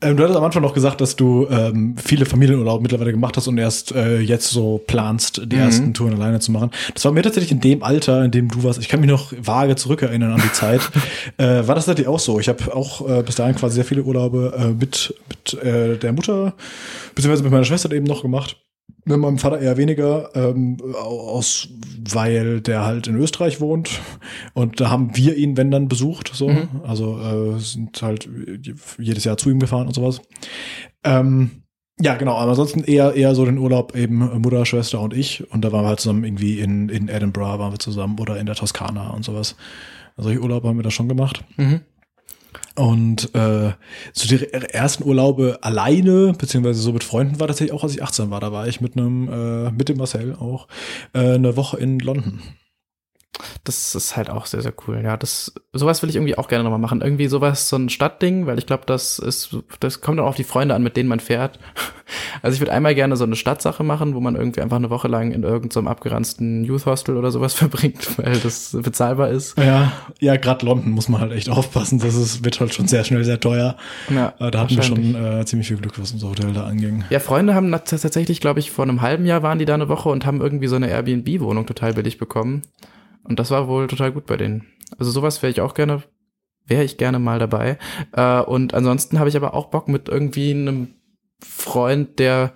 Ähm, du hattest am Anfang noch gesagt, dass du ähm, viele Familienurlaube mittlerweile gemacht hast und erst äh, jetzt so planst, die Mhm. ersten Touren alleine zu machen. Das war mir tatsächlich in dem Alter, in dem du warst, ich kann mich noch vage zurückerinnern an die Zeit, äh, war das tatsächlich auch so. Ich habe auch äh, bis dahin quasi sehr viele Urlaube äh, mit, mit äh, der Mutter, beziehungsweise mit meiner Schwester eben noch gemacht. Mit meinem Vater eher weniger, ähm, aus, weil der halt in Österreich wohnt. Und da haben wir ihn, wenn dann, besucht. So. Mhm. Also äh, sind halt jedes Jahr zu ihm gefahren und sowas. Ähm, ja, genau, aber ansonsten eher, eher so den Urlaub eben Mutter, Schwester und ich. Und da waren wir halt zusammen irgendwie in, in Edinburgh waren wir zusammen oder in der Toskana und sowas. Also solche Urlaube haben wir da schon gemacht. Mhm. Und äh, so die ersten Urlaube alleine, beziehungsweise so mit Freunden war tatsächlich auch, als ich 18 war. Da war ich mit einem, äh, mit dem Marcel auch, äh, eine Woche in London. Das ist halt auch sehr, sehr cool. Ja, das, sowas will ich irgendwie auch gerne nochmal machen. Irgendwie sowas, so ein Stadtding, weil ich glaube, das ist, das kommt auch auf die Freunde an, mit denen man fährt. Also ich würde einmal gerne so eine Stadtsache machen, wo man irgendwie einfach eine Woche lang in irgendeinem so abgeranzten Youth Hostel oder sowas verbringt, weil das bezahlbar ist. Ja, ja, gerade London muss man halt echt aufpassen. Das ist, wird halt schon sehr schnell sehr teuer. Ja, Äh, da hatten wir schon äh, ziemlich viel Glück, was unser Hotel da anging. Ja, Freunde haben tatsächlich, glaube ich, vor einem halben Jahr waren die da eine Woche und haben irgendwie so eine Airbnb-Wohnung total billig bekommen. Und das war wohl total gut bei denen. Also sowas wäre ich auch gerne, wäre ich gerne mal dabei. Äh, und ansonsten habe ich aber auch Bock mit irgendwie einem Freund, der,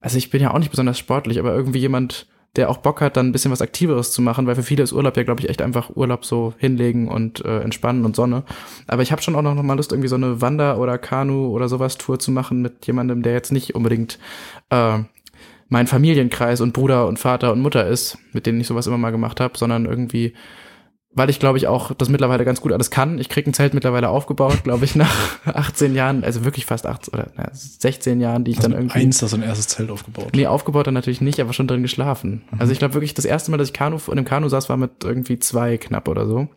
also ich bin ja auch nicht besonders sportlich, aber irgendwie jemand, der auch Bock hat, dann ein bisschen was Aktiveres zu machen, weil für viele ist Urlaub ja, glaube ich, echt einfach Urlaub so hinlegen und äh, entspannen und Sonne. Aber ich habe schon auch noch mal Lust, irgendwie so eine Wander- oder Kanu- oder sowas Tour zu machen mit jemandem, der jetzt nicht unbedingt äh, mein Familienkreis und Bruder und Vater und Mutter ist, mit denen ich sowas immer mal gemacht habe, sondern irgendwie, weil ich glaube ich auch das mittlerweile ganz gut alles kann. Ich krieg ein Zelt mittlerweile aufgebaut, glaube ich, nach 18 Jahren, also wirklich fast 18 oder na, 16 Jahren, die ich Also dann irgendwie eins, das so ein erstes Zelt aufgebaut. Nee, aufgebaut dann natürlich nicht, aber schon drin geschlafen. Mhm. Also ich glaube wirklich, das erste Mal, dass ich Kanu, in einem Kanu saß, war mit irgendwie zwei knapp oder so.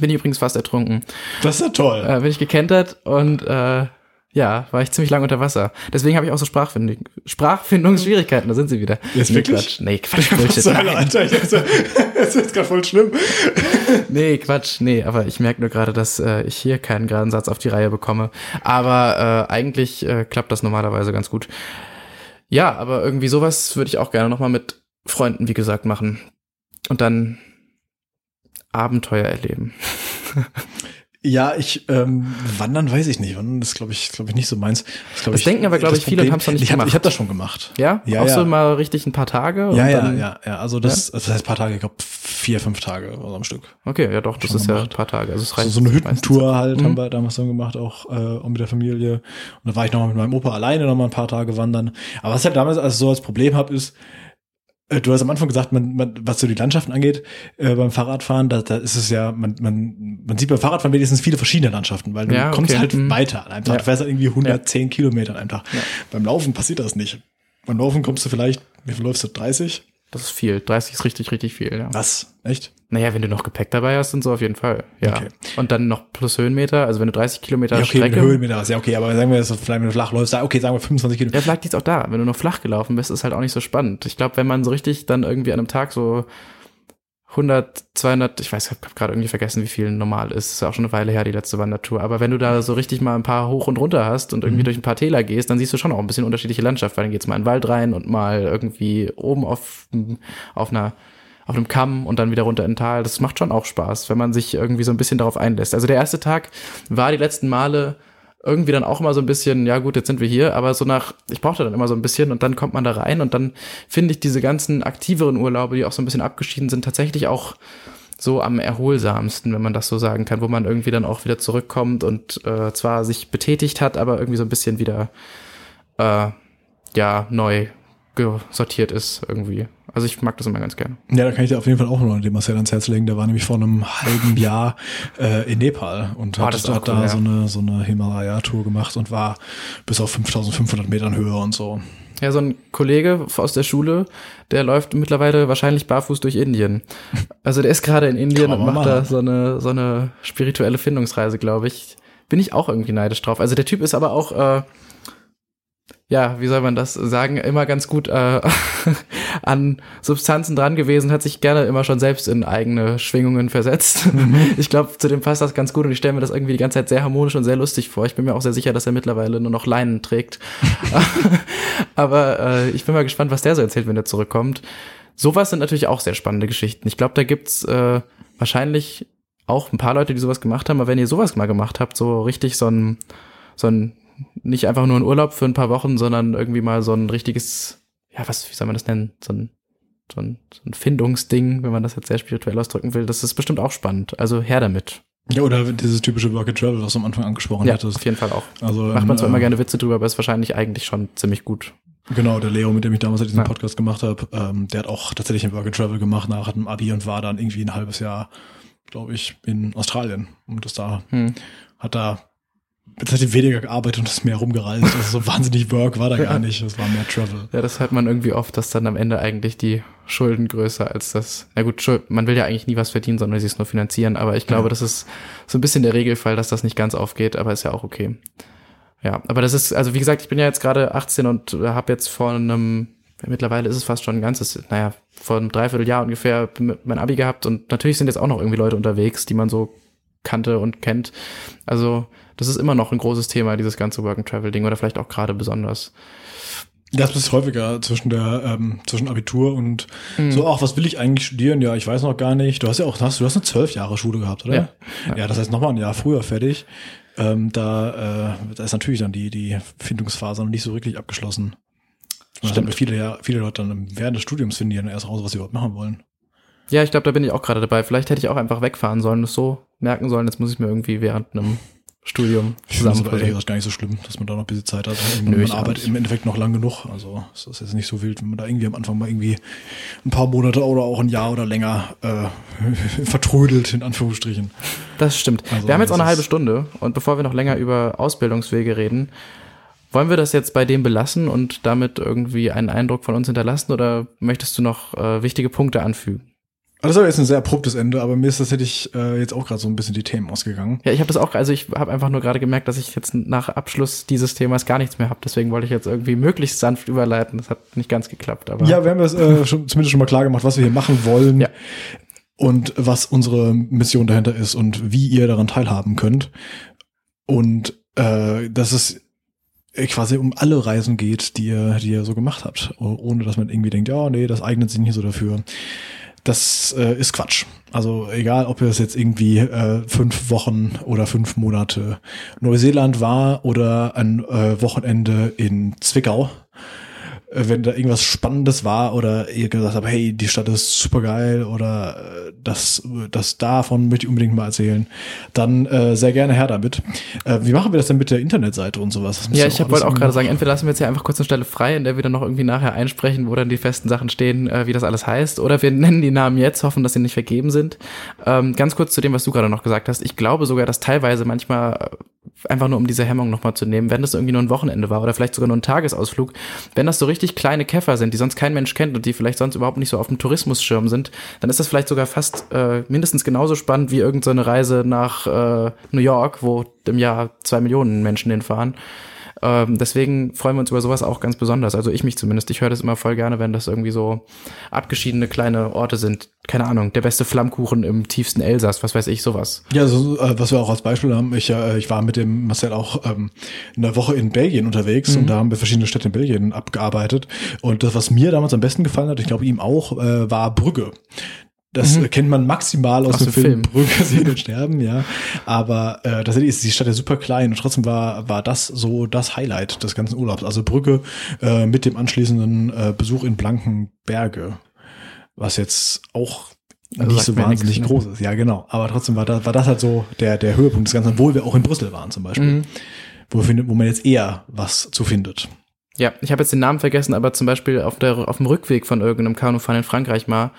Bin ich übrigens fast ertrunken. Das ist ja toll. Äh, bin ich gekentert und äh, ja, war ich ziemlich lang unter Wasser. Deswegen habe ich auch so Sprachfindung, Sprachfindungsschwierigkeiten, da sind sie wieder. Jetzt nee, wirklich? Quatsch. Nee, Quatsch, Bullshit. Nein. Alter, ich dachte, das ist gerade voll schlimm. Nee, Quatsch, nee, aber ich merke nur gerade, dass äh, ich hier keinen geraden Satz auf die Reihe bekomme. Aber äh, eigentlich äh, klappt das normalerweise ganz gut. Ja, aber irgendwie sowas würde ich auch gerne nochmal mit Freunden, wie gesagt, machen. Und dann Abenteuer erleben. Ja, ich ähm, wandern weiß ich nicht. Wandern ist glaube ich glaube ich nicht so meins. Das, Das ich, denken aber, glaub das ich, viele und Problem- haben's noch nicht ich hab, gemacht. Ich habe das schon gemacht. Ja? Ja, auch ja. so mal richtig ein paar Tage? Ja, ja, ja, ja. Also das, das heißt ein paar Tage, ich glaube vier, fünf Tage also am Stück. Okay, ja doch, das Schon ist ja ein gemacht. paar Tage. Also es So, reicht so eine meistens. Hüttentour halt Mhm. haben wir damals dann gemacht, auch, äh, auch mit der Familie. Und da war ich noch mal mit meinem Opa alleine noch mal ein paar Tage wandern. Aber was ich halt damals also so als Problem habe, ist, du hast am Anfang gesagt, man, man, was so die Landschaften angeht, äh, beim Fahrradfahren, da, da ist es ja, man, man, man sieht beim Fahrradfahren wenigstens viele verschiedene Landschaften, weil du Ja, kommst okay. halt Mhm. weiter an einem Tag. Ja. Du fährst halt irgendwie 110 Kilometer an einem Tag. Ja. Beim Laufen passiert das nicht. Beim Laufen kommst du vielleicht, wie viel läufst du? 30? Das ist viel. 30 ist richtig, richtig viel, ja. Was? Echt? Naja, wenn du noch Gepäck dabei hast und so auf jeden Fall. Ja. Okay. Und dann noch plus Höhenmeter, also wenn du 30 Kilometer Ja, okay, Strecke. Höhenmeter was. Ja, okay, aber sagen wir jetzt, vielleicht wenn du flach läufst, okay, sagen wir 25 Kilometer. Ja, vielleicht liegt's auch da. Wenn du noch flach gelaufen bist, ist halt auch nicht so spannend. Ich glaube, wenn man so richtig dann irgendwie an einem Tag so 100, 200, ich weiß, ich habe gerade irgendwie vergessen, wie viel normal ist. Ist ja auch schon eine Weile her, die letzte Wandertour. Aber wenn du da so richtig mal ein paar hoch und runter hast und irgendwie Mhm. durch ein paar Täler gehst, dann siehst du schon auch ein bisschen unterschiedliche Landschaft, weil dann geht's mal in den Wald rein und mal irgendwie oben auf, auf einer auf einem Kamm und dann wieder runter in Tal. Das macht schon auch Spaß, wenn man sich irgendwie so ein bisschen darauf einlässt. Also der erste Tag war die letzten Male irgendwie dann auch immer so ein bisschen, ja gut, jetzt sind wir hier, aber so nach, ich brauchte dann immer so ein bisschen und dann kommt man da rein und dann finde ich diese ganzen aktiveren Urlaube, die auch so ein bisschen abgeschieden sind, tatsächlich auch so am erholsamsten, wenn man das so sagen kann, wo man irgendwie dann auch wieder zurückkommt und äh, zwar sich betätigt hat, aber irgendwie so ein bisschen wieder äh, ja neu gesortiert ist irgendwie. Also ich mag das immer ganz gerne. Ja, da kann ich dir auf jeden Fall auch noch den Marcel ans Herz legen. Der war nämlich vor einem halben Jahr äh, in Nepal und Ah, hat, auch hat cool, da ja. so eine, so eine Himalaya-Tour gemacht und war bis auf 5500 Metern Höhe und so. Ja, so ein Kollege aus der Schule, der läuft mittlerweile wahrscheinlich barfuß durch Indien. Also der ist gerade in Indien und macht mal da so eine, so eine spirituelle Findungsreise, glaube ich. Bin ich auch irgendwie neidisch drauf. Also der Typ ist aber auch, äh, ja, wie soll man das sagen, immer ganz gut äh, an Substanzen dran gewesen, hat sich gerne immer schon selbst in eigene Schwingungen versetzt. Ich glaube, zu dem passt das ganz gut und ich stelle mir das irgendwie die ganze Zeit sehr harmonisch und sehr lustig vor. Ich bin mir auch sehr sicher, dass er mittlerweile nur noch Leinen trägt. Aber äh, ich bin mal gespannt, was der so erzählt, wenn er zurückkommt. Sowas sind natürlich auch sehr spannende Geschichten. Ich glaube, da gibt's äh, wahrscheinlich auch ein paar Leute, die sowas gemacht haben. Aber wenn ihr sowas mal gemacht habt, so richtig so ein, so ein, nicht einfach nur ein Urlaub für ein paar Wochen, sondern irgendwie mal so ein richtiges, ja, was, wie soll man das nennen? So ein, so ein, so ein Findungsding, wenn man das jetzt sehr spirituell ausdrücken will. Das ist bestimmt auch spannend. Also her damit. Ja, oder dieses typische Work and Travel, was du am Anfang angesprochen Ja, hattest. auf jeden Fall auch. Also, Macht man zwar ähm, immer gerne Witze drüber, aber ist wahrscheinlich eigentlich schon ziemlich gut. Genau, der Leo, mit dem ich damals diesen Ja. Podcast gemacht habe, ähm, der hat auch tatsächlich ein Work and Travel gemacht nach dem Abi und war dann irgendwie ein halbes Jahr, glaube ich, in Australien. Und das da Hm. hat da Jetzt hat die weniger gearbeitet und ist mehr rumgereist. Also so wahnsinnig Work war da gar nicht. Es war mehr Travel. Ja, das hört man irgendwie oft, dass dann am Ende eigentlich die Schulden größer als das. Na gut, man will ja eigentlich nie was verdienen, sondern sie es nur finanzieren. Aber ich glaube, ja. das ist so ein bisschen der Regelfall, dass das nicht ganz aufgeht, aber ist ja auch okay. Ja, aber das ist, also wie gesagt, ich bin ja jetzt gerade 18 und habe jetzt vor einem, mittlerweile ist es fast schon ein ganzes, naja, vor einem Dreivierteljahr ungefähr mein Abi gehabt und natürlich sind jetzt auch noch irgendwie Leute unterwegs, die man so kannte und kennt. Also das ist immer noch ein großes Thema, dieses ganze Work-and-Travel-Ding oder vielleicht auch gerade besonders. Das ist häufiger zwischen der ähm, zwischen Abitur und mhm. so, ach, was will ich eigentlich studieren? Ja, ich weiß noch gar nicht. Du hast ja auch, hast, du hast eine zwölf Jahre Schule gehabt, oder? Ja, ja. ja das heißt nochmal ein Jahr früher fertig. Ähm, da, äh, da ist natürlich dann die, die Findungsphase noch nicht so wirklich abgeschlossen. Stimmt. Viele, ja, viele Leute dann während des Studiums finden die dann erst raus, was sie überhaupt machen wollen. Ja, ich glaube, da bin ich auch gerade dabei. Vielleicht hätte ich auch einfach wegfahren sollen, das so merken sollen. Jetzt muss ich mir irgendwie während einem Studium zusammen. Das ist gar nicht so schlimm, dass man da noch ein bisschen Zeit hat. Nö, man arbeitet im Endeffekt noch lang genug. Also es ist jetzt nicht so wild, wenn man da irgendwie am Anfang mal irgendwie ein paar Monate oder auch ein Jahr oder länger äh, vertrödelt, in Anführungsstrichen. Das stimmt. Also, wir haben jetzt auch eine halbe Stunde und bevor wir noch länger über Ausbildungswege reden, wollen wir das jetzt bei dem belassen und damit irgendwie einen Eindruck von uns hinterlassen oder möchtest du noch äh, wichtige Punkte anfügen? Also das war jetzt ein sehr abruptes Ende, aber mir ist das hätte ich äh, jetzt auch gerade so ein bisschen die Themen ausgegangen. Ja, ich habe das auch, also ich habe einfach nur gerade gemerkt, dass ich jetzt nach Abschluss dieses Themas gar nichts mehr habe. Deswegen wollte ich jetzt irgendwie möglichst sanft überleiten. Das hat nicht ganz geklappt, aber. Ja, wir haben das äh, schon, zumindest schon mal klar gemacht, was wir hier machen wollen. Ja. Und was unsere Mission dahinter ist und wie ihr daran teilhaben könnt. Und äh, dass es quasi um alle Reisen geht, die ihr, die ihr so gemacht habt, ohne dass man irgendwie denkt, ja, nee, das eignet sich nicht so dafür das äh, ist Quatsch. Also egal, ob es jetzt irgendwie äh, fünf Wochen oder fünf Monate Neuseeland war oder ein äh, Wochenende in Zwickau wenn da irgendwas Spannendes war oder ihr gesagt habt, hey, die Stadt ist super geil oder äh, das, das davon möchte ich unbedingt mal erzählen, dann äh, sehr gerne her damit. Äh, wie machen wir das denn mit der Internetseite und sowas? Ja, ich wollte auch gerade sagen, entweder lassen wir jetzt hier einfach kurz eine Stelle frei, in der wir dann noch irgendwie nachher einsprechen, wo dann die festen Sachen stehen, äh, wie das alles heißt, oder wir nennen die Namen jetzt, hoffen, dass sie nicht vergeben sind. Ähm, ganz kurz zu dem, was du gerade noch gesagt hast. Ich glaube sogar, dass teilweise manchmal einfach nur um diese Hemmung nochmal zu nehmen, wenn das irgendwie nur ein Wochenende war oder vielleicht sogar nur ein Tagesausflug, wenn das so richtig kleine Käfer sind, die sonst kein Mensch kennt und die vielleicht sonst überhaupt nicht so auf dem Tourismusschirm sind, dann ist das vielleicht sogar fast äh, mindestens genauso spannend wie irgendeine so Reise nach äh, New York, wo im Jahr zwei Millionen Menschen hinfahren. Ähm, deswegen freuen wir uns über sowas auch ganz besonders. Also ich mich zumindest. Ich höre das immer voll gerne, wenn das irgendwie so abgeschiedene kleine Orte sind. Keine Ahnung, der beste Flammkuchen im tiefsten Elsass, was weiß ich, sowas. Ja, so, äh, was wir auch als Beispiel haben, ich, äh, ich war mit dem Marcel auch ähm, eine Woche in Belgien unterwegs mhm. und da haben wir verschiedene Städte in Belgien abgearbeitet. Und das, was mir damals am besten gefallen hat, ich glaube ihm auch, äh, war Brügge. Das mhm. kennt man maximal aus, aus dem, Film, Film. Brügge sehen und sterben, ja. Aber äh, tatsächlich ist die Stadt ja super klein und trotzdem war war das so das Highlight des ganzen Urlaubs. Also Brügge äh, mit dem anschließenden äh, Besuch in Blankenberge, was jetzt auch also nicht so wahnsinnig nichts, ne? groß ist. Ja, genau. Aber trotzdem war das, war das halt so der der Höhepunkt des Ganzen, obwohl wir auch in Brüssel waren zum Beispiel, mhm. wo, wo man jetzt eher was zu findet. Ja, ich habe jetzt den Namen vergessen, aber zum Beispiel auf der auf dem Rückweg von irgendeinem Kanufahren in Frankreich mal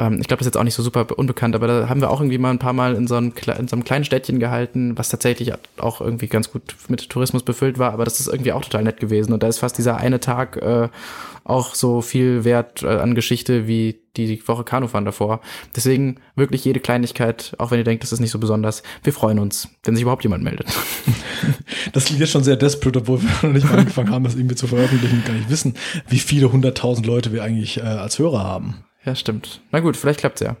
ähm, ich glaube, das ist jetzt auch nicht so super unbekannt, aber da haben wir auch irgendwie mal ein paar Mal in so, einem, in so einem kleinen Städtchen gehalten, was tatsächlich auch irgendwie ganz gut mit Tourismus befüllt war, aber das ist irgendwie auch total nett gewesen. Und da ist fast dieser eine Tag äh, auch so viel wert äh, an Geschichte wie die Woche Kanufahren davor. Deswegen wirklich jede Kleinigkeit, auch wenn ihr denkt, das ist nicht so besonders, wir freuen uns, wenn sich überhaupt jemand meldet. Das klingt jetzt schon sehr desperate, obwohl wir noch nicht mal angefangen haben, das irgendwie zu veröffentlichen, gar nicht wissen, wie viele hunderttausend Leute wir eigentlich äh, als Hörer haben. Ja, stimmt. Na gut, vielleicht klappt's ja.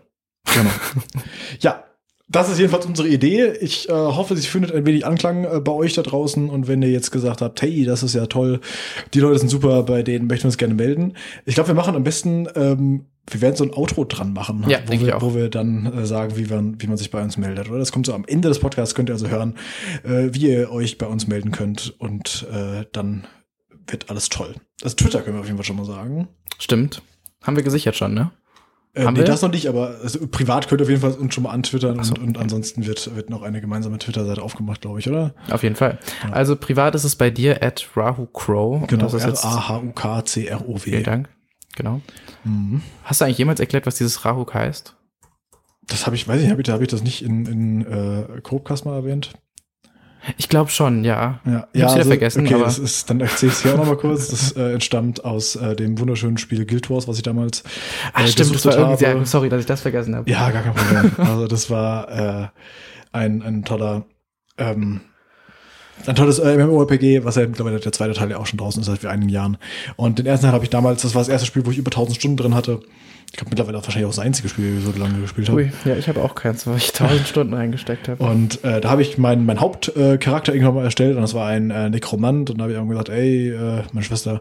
Genau. ja, das ist jedenfalls unsere Idee. Ich äh, hoffe, sie findet ein wenig Anklang äh, bei euch da draußen. Und wenn ihr jetzt gesagt habt, hey, das ist ja toll, die Leute sind super, bei denen möchten wir uns gerne melden. Ich glaube, wir machen am besten, ähm, wir werden so ein Outro dran machen, ja, wo, wir, wo wir dann äh, sagen, wie man, wie man sich bei uns meldet. Oder das kommt so am Ende des Podcasts, könnt ihr also hören, äh, wie ihr euch bei uns melden könnt. Und äh, dann wird alles toll. Das Twitter können wir auf jeden Fall schon mal sagen. Stimmt. Haben wir gesichert schon, ne? Äh, Haben nee, wir? das noch nicht, aber also, privat könnt ihr auf jeden Fall uns schon mal antwittern so. und, und ansonsten wird, wird noch eine gemeinsame Twitter-Seite aufgemacht, glaube ich, oder? Auf jeden Fall. Ja. Also privat ist es bei dir at Rahu Crow. Genau, R-A-H-U-K-C-R-O-W. Vielen Dank. Genau. Mhm. Hast du eigentlich jemals erklärt, was dieses Rahuk heißt? Das habe ich, weiß ich, habe ich, hab ich das nicht in, in äh, Chromecast mal erwähnt? Ich glaube schon, ja. Ja, Ich ja wieder vergessen, okay, aber- das ist, dann erzähle ich es hier auch nochmal kurz. Das äh, entstammt aus äh, dem wunderschönen Spiel Guild Wars, was ich damals Ach, äh, stimmt, das war irgendwie, ja, sorry, dass ich das vergessen habe. Ja, gar kein Problem. Also das war äh, ein, ein toller, ähm, ein tolles äh, MMORPG, was ja mittlerweile der zweite Teil ja auch schon draußen ist seit einigen Jahren. Und den ersten Teil habe ich damals, das war das erste Spiel, wo ich über 1000 Stunden drin hatte. Ich glaube mittlerweile auch wahrscheinlich auch das einzige Spiel, das ich so lange gespielt habe. Ui, ja, ich habe auch keins, weil ich tausend Stunden reingesteckt habe. Und äh, da habe ich meinen mein Hauptcharakter äh, irgendwann mal erstellt und das war ein äh, Nekromant und da habe ich irgendwann gesagt, ey, äh, meine Schwester,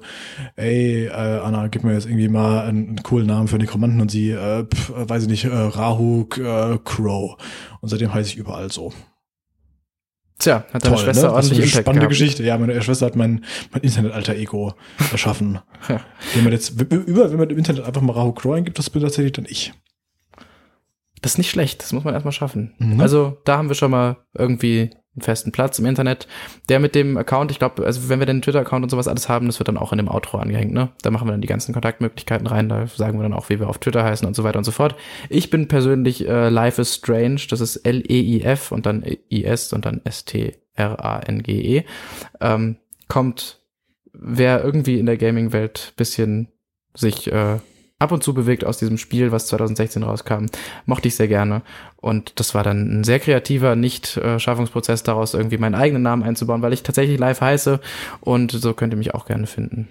ey, äh, Anna, gib mir jetzt irgendwie mal einen, einen coolen Namen für Nekromanten und sie, äh, pf, weiß ich nicht, äh, Rahuk äh, Crow. Und seitdem heiße ich überall so. Tja, hat deine Schwester ne? Was für ordentlich eine Impact spannende gehabt. Geschichte. Ja, meine Schwester hat mein, mein Internet-Alter-Ego erschaffen. Ja. Wenn man jetzt über, wenn man im Internet einfach mal Rahuk Crow eingibt, das bin tatsächlich dann ich. Das ist nicht schlecht, das muss man erstmal schaffen. Mhm. Also da haben wir schon mal irgendwie einen festen Platz im Internet. Der mit dem Account, ich glaube, also wenn wir den Twitter-Account und sowas alles haben, das wird dann auch in dem Outro angehängt, ne? Da machen wir dann die ganzen Kontaktmöglichkeiten rein, da sagen wir dann auch, wie wir auf Twitter heißen und so weiter und so fort. Ich bin persönlich äh, Life is Strange, das ist L-E-I-F und dann I-S und dann S-T-R-A-N-G-E. Ähm, kommt, wer irgendwie in der Gaming-Welt bisschen sich äh, ab und zu bewegt aus diesem Spiel, was 2016 rauskam, mochte ich sehr gerne. Und das war dann ein sehr kreativer Nicht-Schaffungsprozess daraus, irgendwie meinen eigenen Namen einzubauen, weil ich tatsächlich live heiße und so könnt ihr mich auch gerne finden.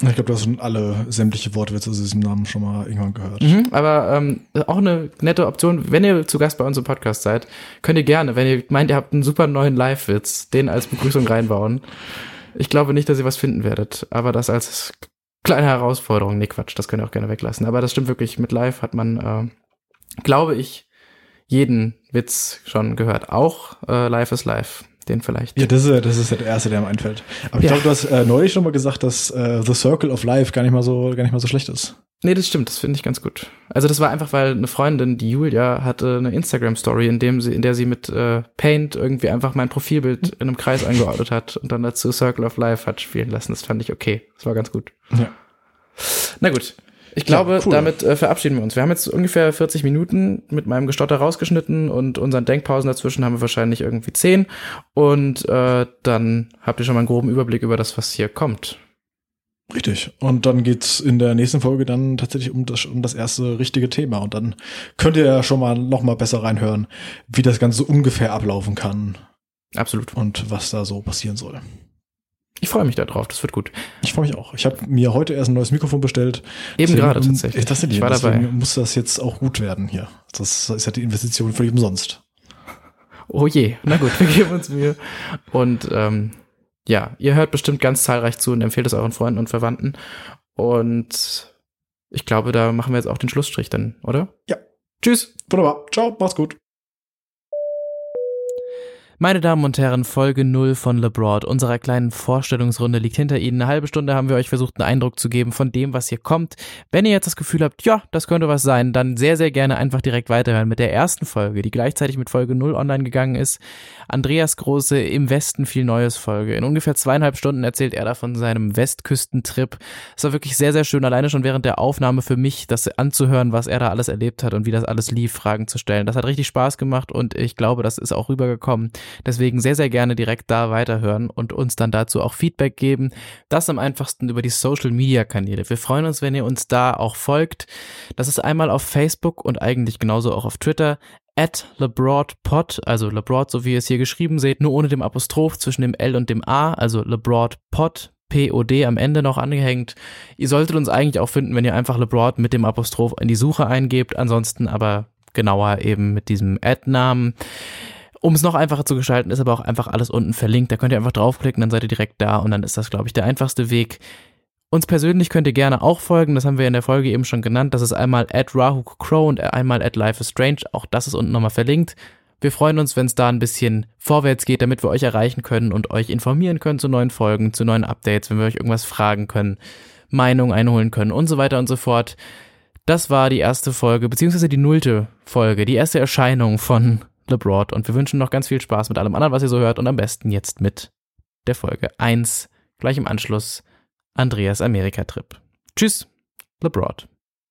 Ich glaube, du hast schon alle sämtliche Wortwitze zu diesem Namen schon mal irgendwann gehört. Mhm, aber ähm, auch eine nette Option, wenn ihr zu Gast bei uns im Podcast seid, könnt ihr gerne, wenn ihr meint, ihr habt einen super neuen Live-Witz, den als Begrüßung reinbauen. Ich glaube nicht, dass ihr was finden werdet, aber das als kleine Herausforderung. Nee, Quatsch, das könnt ihr auch gerne weglassen. Aber das stimmt wirklich, mit Live hat man, äh, glaube ich, jeden Witz schon gehört. Auch äh, Live is Live. Den vielleicht. Ja, das ist, das ist ja der erste, der mir einfällt. Aber ich Ja. glaube, du hast äh, neulich schon mal gesagt, dass äh, The Circle of Life gar nicht mal so, gar nicht mal so schlecht ist. Nee, das stimmt, das finde ich ganz gut. Also das war einfach, weil eine Freundin, die Julia, hatte eine Instagram-Story, in dem sie, in der sie mit äh, Paint irgendwie einfach mein Profilbild in einem Kreis eingeordnet hat und dann dazu Circle of Life hat spielen lassen. Das fand ich okay. Das war ganz gut. Ja. Na gut. Ich glaube, Ja, cool. damit äh, verabschieden wir uns. Wir haben jetzt ungefähr 40 Minuten mit meinem Gestotter rausgeschnitten und unseren Denkpausen dazwischen haben wir wahrscheinlich irgendwie 10. Und äh, dann habt ihr schon mal einen groben Überblick über das, was hier kommt. Richtig. Und dann geht's in der nächsten Folge dann tatsächlich um das, um das erste richtige Thema. Und dann könnt ihr ja schon mal noch mal besser reinhören, wie das Ganze ungefähr ablaufen kann Absolut. und was da so passieren soll. Ich freue mich darauf. Das wird gut. Ich freue mich auch. Ich habe mir heute erst ein neues Mikrofon bestellt. Eben Deswegen, gerade ähm, tatsächlich. Das ich war dabei. muss das jetzt auch gut werden hier. Das ist ja die Investition völlig umsonst. Oh je, na gut, wir geben uns Mühe. Und ähm, ja, ihr hört bestimmt ganz zahlreich zu und empfehlt es euren Freunden und Verwandten. Und ich glaube, da machen wir jetzt auch den Schlussstrich dann, oder? Ja. Tschüss. Wunderbar. Ciao, macht's gut. Meine Damen und Herren, Folge 0 von LeBroad, unserer kleinen Vorstellungsrunde liegt hinter Ihnen. Eine halbe Stunde haben wir euch versucht, einen Eindruck zu geben von dem, was hier kommt. Wenn ihr jetzt das Gefühl habt, ja, das könnte was sein, dann sehr, sehr gerne einfach direkt weiterhören mit der ersten Folge, die gleichzeitig mit Folge 0 online gegangen ist. Andreas Große im Westen viel Neues Folge. In ungefähr zweieinhalb Stunden erzählt er da von seinem Westküstentrip. Es war wirklich sehr, sehr schön, alleine schon während der Aufnahme für mich, das anzuhören, was er da alles erlebt hat und wie das alles lief, Fragen zu stellen. Das hat richtig Spaß gemacht und ich glaube, das ist auch rübergekommen. Deswegen sehr, sehr gerne direkt da weiterhören und uns dann dazu auch Feedback geben. Das am einfachsten über die Social Media Kanäle. Wir freuen uns, wenn ihr uns da auch folgt. Das ist einmal auf Facebook und eigentlich genauso auch auf Twitter. At LeBroadPod, also LeBroad, so wie ihr es hier geschrieben seht, nur ohne dem Apostroph zwischen dem L und dem A, also LeBroadPod. POD am Ende noch angehängt. Ihr solltet uns eigentlich auch finden, wenn ihr einfach LeBroad mit dem Apostroph in die Suche eingebt. Ansonsten aber genauer eben mit diesem Ad-Namen. Um es noch einfacher zu gestalten, ist aber auch einfach alles unten verlinkt. Da könnt ihr einfach draufklicken, dann seid ihr direkt da und dann ist das, glaube ich, der einfachste Weg. Uns persönlich könnt ihr gerne auch folgen, das haben wir in der Folge eben schon genannt. Das ist einmal at Rahuk Crow und einmal at Life is Strange. Auch das ist unten nochmal verlinkt. Wir freuen uns, wenn es da ein bisschen vorwärts geht, damit wir euch erreichen können und euch informieren können zu neuen Folgen, zu neuen Updates, wenn wir euch irgendwas fragen können, Meinung einholen können und so weiter und so fort. Das war die erste Folge, beziehungsweise die nullte Folge, die erste Erscheinung von LeBroad und wir wünschen noch ganz viel Spaß mit allem anderen, was ihr so hört und am besten jetzt mit der Folge 1, gleich im Anschluss Andreas Amerika-Trip. Tschüss, LeBroad.